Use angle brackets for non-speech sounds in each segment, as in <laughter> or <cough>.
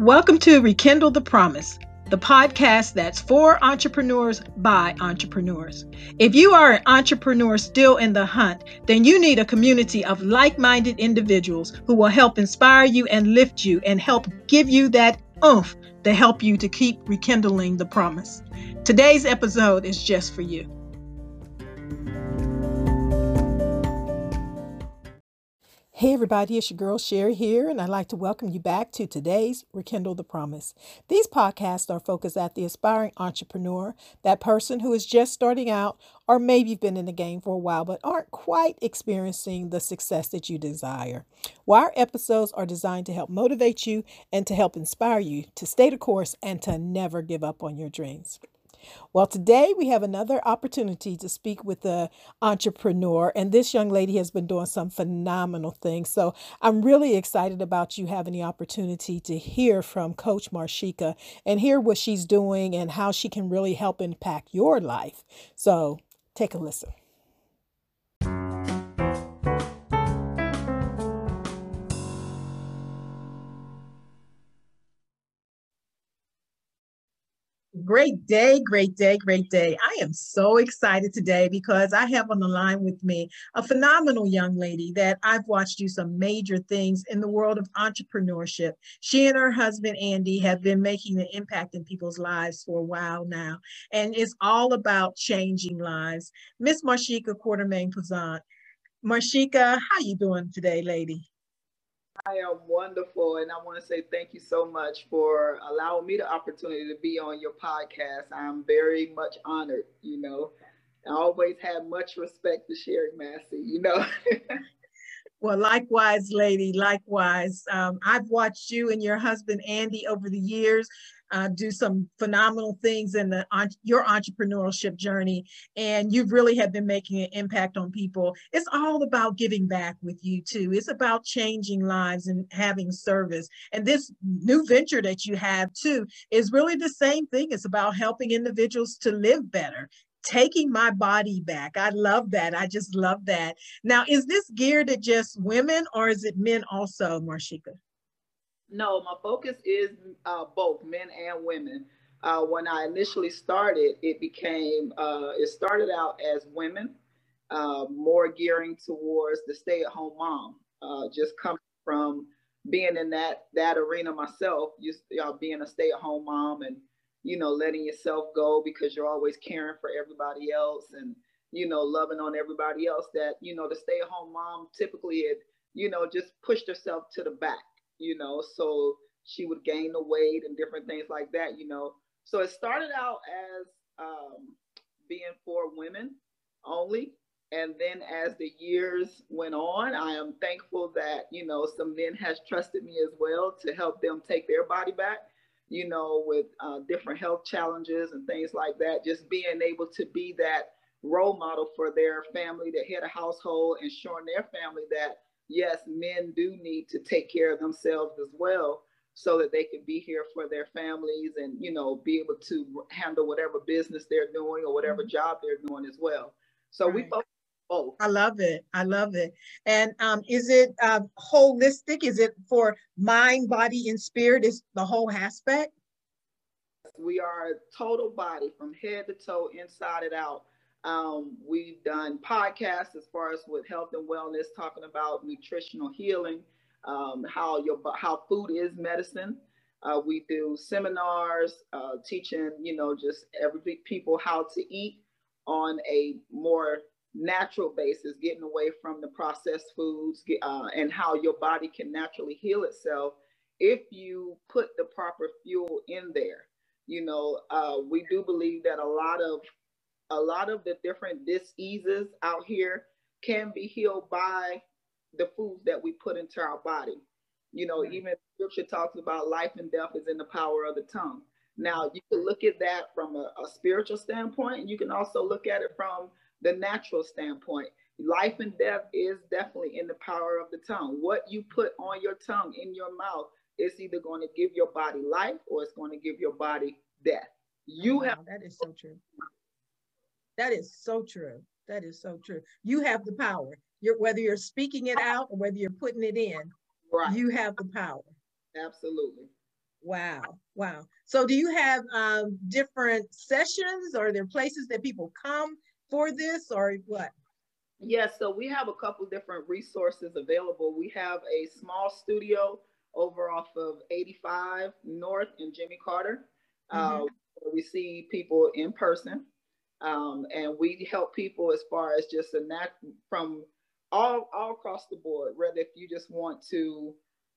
Welcome to Rekindle the Promise, the podcast that's for entrepreneurs by entrepreneurs. If you are an entrepreneur still in the hunt, then you need a community of like minded individuals who will help inspire you and lift you and help give you that oomph to help you to keep rekindling the promise. Today's episode is just for you. Hey everybody, it's your girl Sherry here, and I'd like to welcome you back to today's Rekindle the Promise. These podcasts are focused at the aspiring entrepreneur, that person who is just starting out or maybe you've been in the game for a while but aren't quite experiencing the success that you desire. While our episodes are designed to help motivate you and to help inspire you to stay the course and to never give up on your dreams. Well, today we have another opportunity to speak with the entrepreneur, and this young lady has been doing some phenomenal things. So I'm really excited about you having the opportunity to hear from Coach Marshika and hear what she's doing and how she can really help impact your life. So take a listen. Great day, great day, great day. I am so excited today because I have on the line with me a phenomenal young lady that I've watched do some major things in the world of entrepreneurship. She and her husband, Andy, have been making an impact in people's lives for a while now, and it's all about changing lives. Miss Marshika Quartermain Pazant. Marshika, how you doing today, lady? I am wonderful, and I want to say thank you so much for allowing me the opportunity to be on your podcast. I'm very much honored. You know, I always had much respect for Sherry Massey. You know. <laughs> well, likewise, lady. Likewise, um, I've watched you and your husband Andy over the years uh, do some phenomenal things in the on, your entrepreneurship journey, and you really have been making an impact on people. It's all about giving back with you too. It's about changing lives and having service. And this new venture that you have too is really the same thing. It's about helping individuals to live better taking my body back. I love that. I just love that. Now, is this geared at just women or is it men also, Marshika? No, my focus is uh, both men and women. Uh, when I initially started, it became, uh, it started out as women, uh, more gearing towards the stay at home mom, uh, just coming from being in that, that arena myself, just being a stay at home mom and, you know, letting yourself go because you're always caring for everybody else and, you know, loving on everybody else that, you know, the stay at home mom typically it, you know, just pushed herself to the back you know, so she would gain the weight and different things like that, you know. So it started out as um, being for women only. And then as the years went on, I am thankful that, you know, some men has trusted me as well to help them take their body back, you know, with uh, different health challenges and things like that. Just being able to be that role model for their family, the head of household, and showing their family that yes, men do need to take care of themselves as well so that they can be here for their families and you know be able to handle whatever business they're doing or whatever mm-hmm. job they're doing as well so right. we both both. I love it. I love it. And um, is it uh, holistic? Is it for mind body and spirit? Is the whole aspect? We are a total body from head to toe inside and out. Um, we've done podcasts as far as with health and wellness, talking about nutritional healing, um, how your how food is medicine. Uh, we do seminars uh, teaching, you know, just every people how to eat on a more natural basis, getting away from the processed foods, uh, and how your body can naturally heal itself if you put the proper fuel in there. You know, uh, we do believe that a lot of a lot of the different diseases out here can be healed by the foods that we put into our body. You know, even scripture talks about life and death is in the power of the tongue. Now, you can look at that from a, a spiritual standpoint, and you can also look at it from the natural standpoint. Life and death is definitely in the power of the tongue. What you put on your tongue, in your mouth, is either going to give your body life or it's going to give your body death. You wow, have that is so true. That is so true. That is so true. You have the power. You're, whether you're speaking it out or whether you're putting it in, right. you have the power. Absolutely. Wow. Wow. So do you have um, different sessions or are there places that people come for this or what? Yes, so we have a couple different resources available. We have a small studio over off of 85 North and Jimmy Carter. Mm-hmm. Uh, we see people in person, um, and we help people as far as just a nat- from all all across the board. Whether if you just want to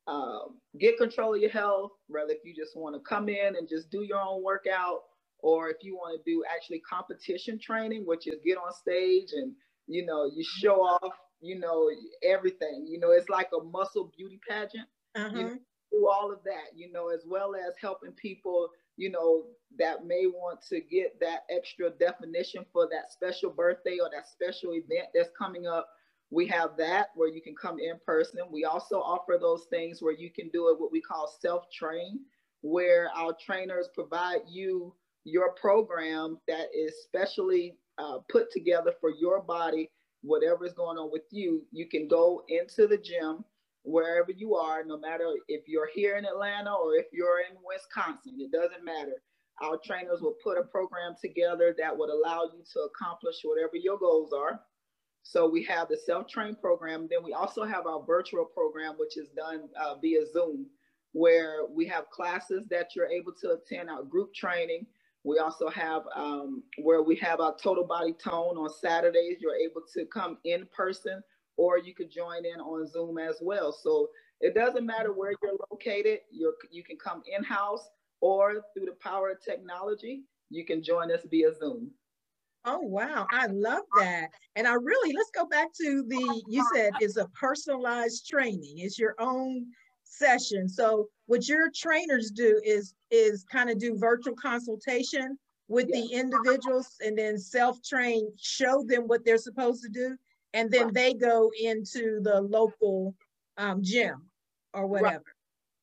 uh, get control of your health, whether if you just want to come in and just do your own workout, or if you want to do actually competition training, which is get on stage and you know you show off, you know everything. You know it's like a muscle beauty pageant. Uh-huh. You know, do all of that, you know, as well as helping people, you know, that may want to get that extra definition for that special birthday or that special event that's coming up we have that where you can come in person. We also offer those things where you can do it what we call self train, where our trainers provide you your program that is specially uh, put together for your body, whatever is going on with you. You can go into the gym wherever you are, no matter if you're here in Atlanta or if you're in Wisconsin, it doesn't matter. Our trainers will put a program together that would allow you to accomplish whatever your goals are. So we have the self-train program. Then we also have our virtual program, which is done uh, via Zoom, where we have classes that you're able to attend, our group training. We also have um, where we have our total body tone on Saturdays. You're able to come in person or you could join in on Zoom as well. So it doesn't matter where you're located. You're, you can come in-house or through the power of technology, you can join us via Zoom. Oh, wow. I love that. And I really, let's go back to the, you said it's a personalized training. It's your own session. So what your trainers do is, is kind of do virtual consultation with the individuals and then self-train, show them what they're supposed to do. And then right. they go into the local um, gym or whatever. Right.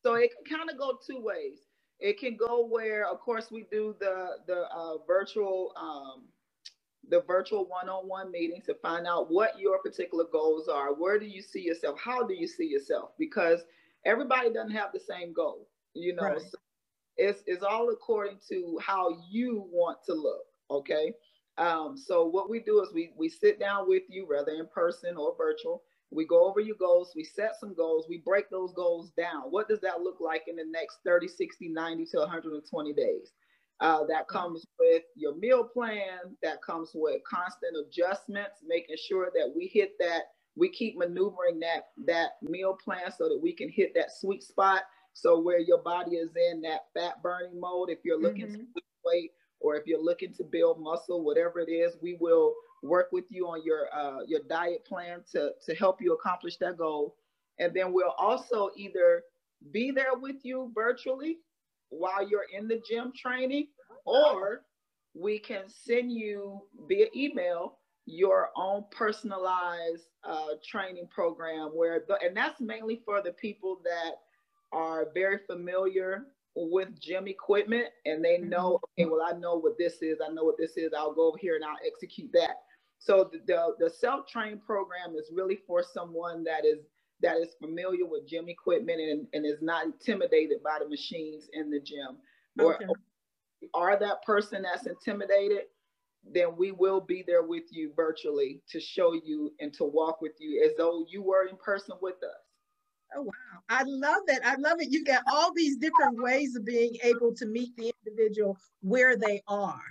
So it can kind of go two ways. It can go where, of course, we do the the uh, virtual um, the virtual one-on-one meetings to find out what your particular goals are. Where do you see yourself? How do you see yourself? Because everybody doesn't have the same goal, you know. Right. So it's it's all according to how you want to look. Okay. Um, so what we do is we we sit down with you, whether in person or virtual. We go over your goals, we set some goals, we break those goals down. What does that look like in the next 30, 60, 90 to 120 days? Uh, that comes with your meal plan, that comes with constant adjustments, making sure that we hit that, we keep maneuvering that that meal plan so that we can hit that sweet spot. So where your body is in that fat burning mode, if you're looking mm-hmm. to lose weight or if you're looking to build muscle, whatever it is, we will work with you on your uh, your diet plan to to help you accomplish that goal. And then we'll also either be there with you virtually while you're in the gym training, or we can send you via email your own personalized uh, training program where the, and that's mainly for the people that are very familiar with gym equipment and they know mm-hmm. okay well i know what this is i know what this is i'll go over here and i'll execute that so the, the, the self-train program is really for someone that is that is familiar with gym equipment and, and is not intimidated by the machines in the gym. Okay. Or are that person that's intimidated, then we will be there with you virtually to show you and to walk with you as though you were in person with us. Oh wow. I love that. I love it. You got all these different ways of being able to meet the individual where they are.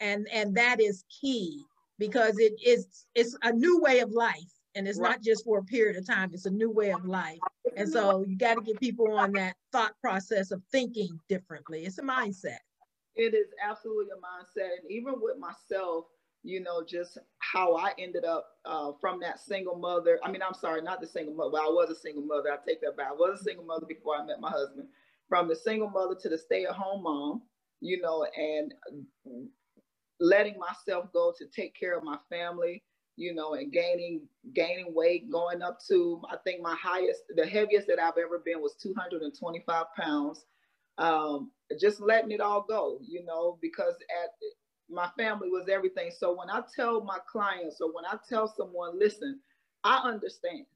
And and that is key because it is it's a new way of life and it's right. not just for a period of time it's a new way of life and so you got to get people on that thought process of thinking differently it's a mindset it is absolutely a mindset. And even with myself you know just how i ended up uh, from that single mother i mean i'm sorry not the single mother i was a single mother i take that back. I was a single mother before i met my husband. From the single mother to the stay-at-home mom you know and letting myself go to take care of my family you know, and gaining gaining weight, going up to I think my highest, the heaviest that I've ever been was 225 pounds. Um, just letting it all go, you know, because at my family was everything. So when I tell my clients or when I tell someone, listen, I understand.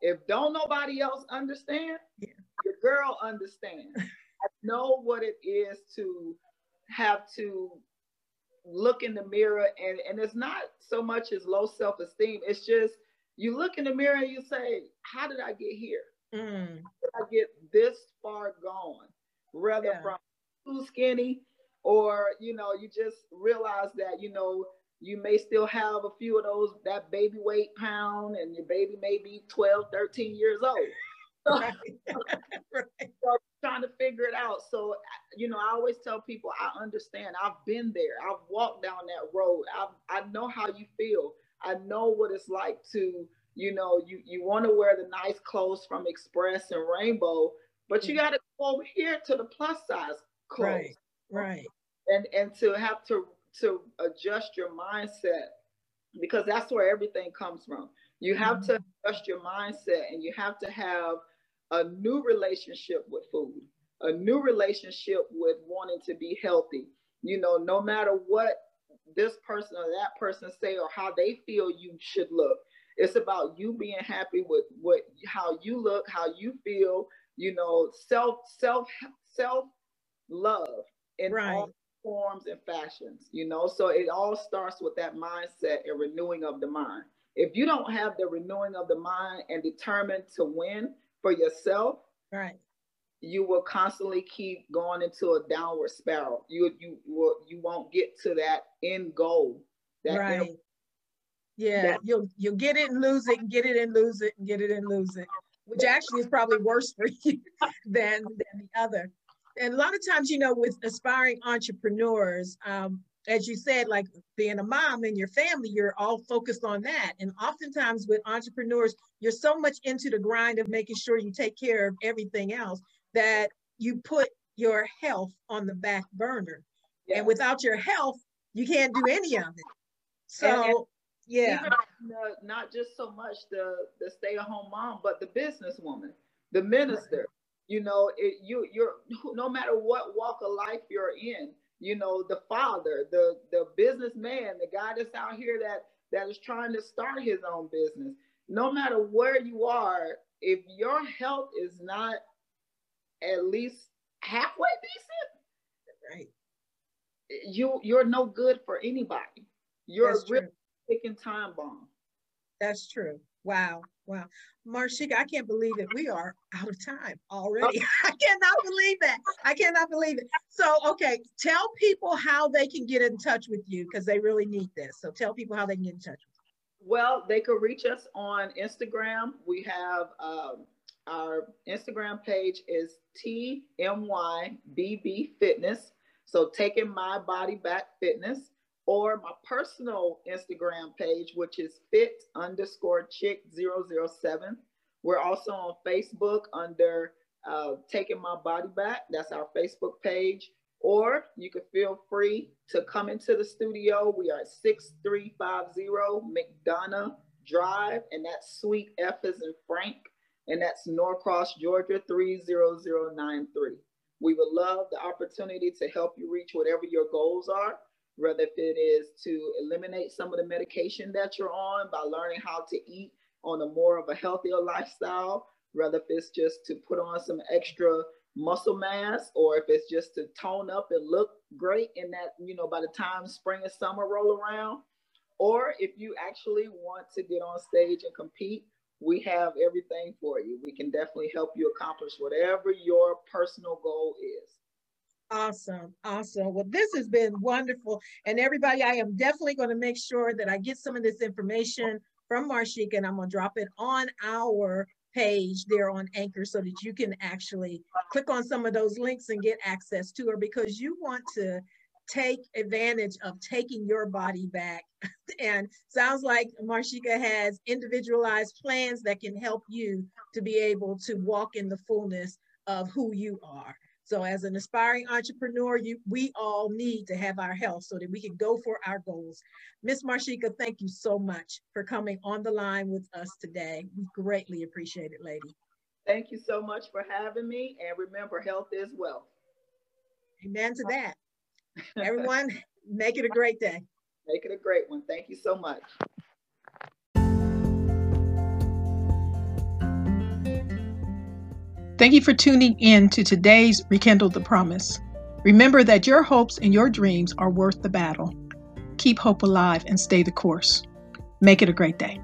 If don't nobody else understand, yeah. your girl understands. I know what it is to have to look in the mirror and, and it's not so much as low self-esteem. It's just you look in the mirror and you say, How did I get here? Mm. did I get this far gone? Rather yeah. from too skinny, or you know, you just realize that, you know, you may still have a few of those that baby weight pound and your baby may be 12 13 years old <laughs> right. right. <laughs> so trying to figure it out so you know i always tell people i understand i've been there i've walked down that road i i know how you feel i know what it's like to you know you you want to wear the nice clothes from express and rainbow but you mm. got to go over here to the plus size clothes right right and and to have to to adjust your mindset because that's where everything comes from. You have mm-hmm. to adjust your mindset and you have to have a new relationship with food, a new relationship with wanting to be healthy. You know, no matter what this person or that person say or how they feel you should look. It's about you being happy with what how you look, how you feel, you know, self self self love in right. all forms and fashions, you know. So it all starts with that mindset and renewing of the mind. If you don't have the renewing of the mind and determined to win for yourself, right, you will constantly keep going into a downward spiral. You you will you won't get to that end goal. That right. End, yeah, that, you'll you'll get it and lose it, and get it and lose it, and get it and lose it, which actually is probably worse for you <laughs> than than the other and a lot of times, you know, with aspiring entrepreneurs, um, as you said, like being a mom and your family, you're all focused on that. And oftentimes with entrepreneurs, you're so much into the grind of making sure you take care of everything else that you put your health on the back burner. And without your health, you can't do any of it. So, yeah. The, not just so much the, the stay at home mom, but the businesswoman, the minister, you know it, you you're no matter what walk of life you're in you know the father the the businessman the guy that's out here that that is trying to start his own business. No matter where you are if your health is not at least halfway decent right. you you're no good for anybody. You're that's a real ticking time bomb that's true wow Wow. Marshika, I can't believe it. We are out of time already. <laughs> I cannot believe that. I cannot believe it. So, okay, tell people how they can get in touch with you because they really need this. So, tell people how they can get in touch with you. Well, they could reach us on Instagram. We have um, our Instagram page is TMYBB Fitness. So, taking my body back fitness or my personal Instagram page, which is fit underscore chick 007. We're also on Facebook under uh, Taking My Body Back. That's our Facebook page. Or you can feel free to come into the studio. We are at 6350 McDonough Drive, and that's Suite F is in Frank, and that's Norcross, Georgia 30093. We would love the opportunity to help you reach whatever your goals are whether if it is to eliminate some of the medication that you're on by learning how to eat on a more of a healthier lifestyle, whether if it's just to put on some extra muscle mass or if it's just to tone up and look great in that, you know, by the time spring and summer roll around, or if you actually want to get on stage and compete, we have everything for you. We can definitely help you accomplish whatever your personal goal is. Awesome. Awesome. Well, this has been wonderful. And everybody, I am definitely going to make sure that I get some of this information from Marshika and I'm going to drop it on our page there on Anchor so that you can actually click on some of those links and get access to her because you want to take advantage of taking your body back. <laughs> and sounds like Marshika has individualized plans that can help you to be able to walk in the fullness of who you are. So as an aspiring entrepreneur, you, we all need to have our health so that we can go for our goals. Miss Marshika, thank you so much for coming on the line with us today. We greatly appreciate it, lady. Thank you so much for having me. And remember, health is wealth. Amen to that. Everyone, <laughs> make it a great day. Make it a great one. Thank you so much. Thank you for tuning in to today's Rekindle the Promise. Remember that your hopes and your dreams are worth the battle. Keep hope alive and stay the course. Make it a great day.